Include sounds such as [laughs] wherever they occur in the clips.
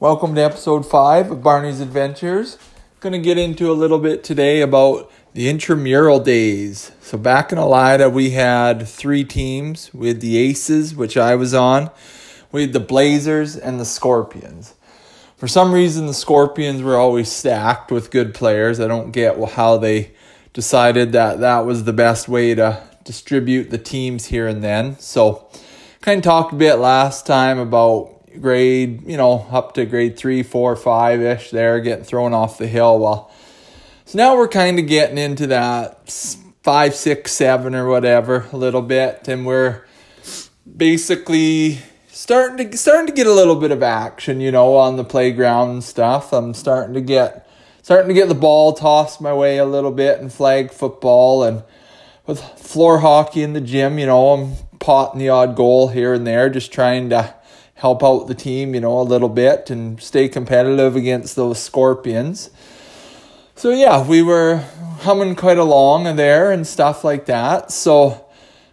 Welcome to episode 5 of Barney's Adventures. Going to get into a little bit today about the intramural days. So, back in Elida, we had three teams. We had the Aces, which I was on, we had the Blazers, and the Scorpions. For some reason, the Scorpions were always stacked with good players. I don't get how they decided that that was the best way to distribute the teams here and then. So, kind of talked a bit last time about grade, you know, up to grade three, four, five ish there, getting thrown off the hill. Well, so now we're kind of getting into that five, six, seven, or whatever a little bit, and we're basically starting to starting to get a little bit of action, you know, on the playground and stuff. I'm starting to get starting to get the ball tossed my way a little bit in flag football and with floor hockey in the gym, you know, I'm potting the odd goal here and there, just trying to help out the team, you know, a little bit and stay competitive against those Scorpions. So yeah, we were humming quite along there and stuff like that. So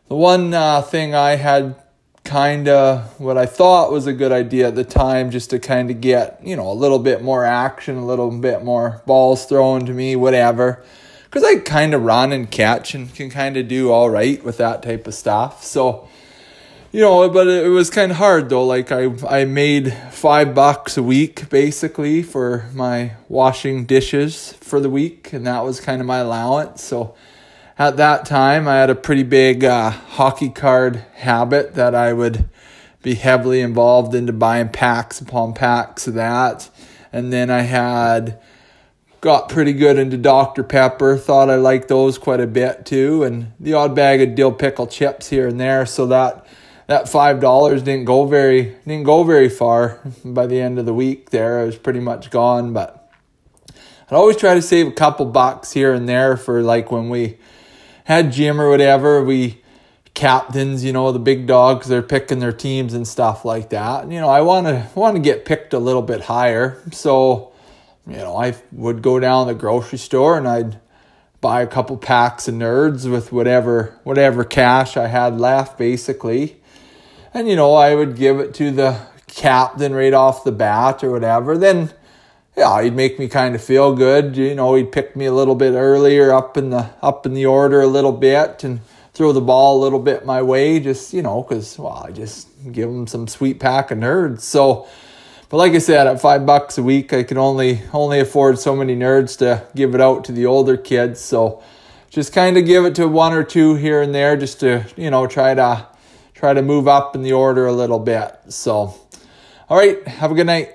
the one uh, thing I had kind of what I thought was a good idea at the time just to kind of get, you know, a little bit more action, a little bit more balls thrown to me, whatever. Because I kind of run and catch and can kind of do all right with that type of stuff. So you know, but it was kind of hard though. Like I, I made five bucks a week basically for my washing dishes for the week, and that was kind of my allowance. So at that time, I had a pretty big uh, hockey card habit that I would be heavily involved into buying packs upon packs of that, and then I had got pretty good into Dr. Pepper. Thought I liked those quite a bit too, and the odd bag of dill pickle chips here and there. So that that five dollars didn't go very didn't go very far [laughs] by the end of the week there. It was pretty much gone but i'd always try to save a couple bucks here and there for like when we had gym or whatever we captains you know the big dogs they're picking their teams and stuff like that. You know i want to want to get picked a little bit higher. So you know i would go down to the grocery store and i'd buy a couple packs of nerds with whatever whatever cash i had left basically and you know I would give it to the captain right off the bat or whatever, then yeah, he'd make me kind of feel good. You know, he'd pick me a little bit earlier up in the up in the order a little bit and throw the ball a little bit my way, just you know, because well, I just give him some sweet pack of nerds. So, but like I said, at five bucks a week, I can only only afford so many nerds to give it out to the older kids. So, just kind of give it to one or two here and there, just to you know try to try to move up in the order a little bit. So, all right, have a good night.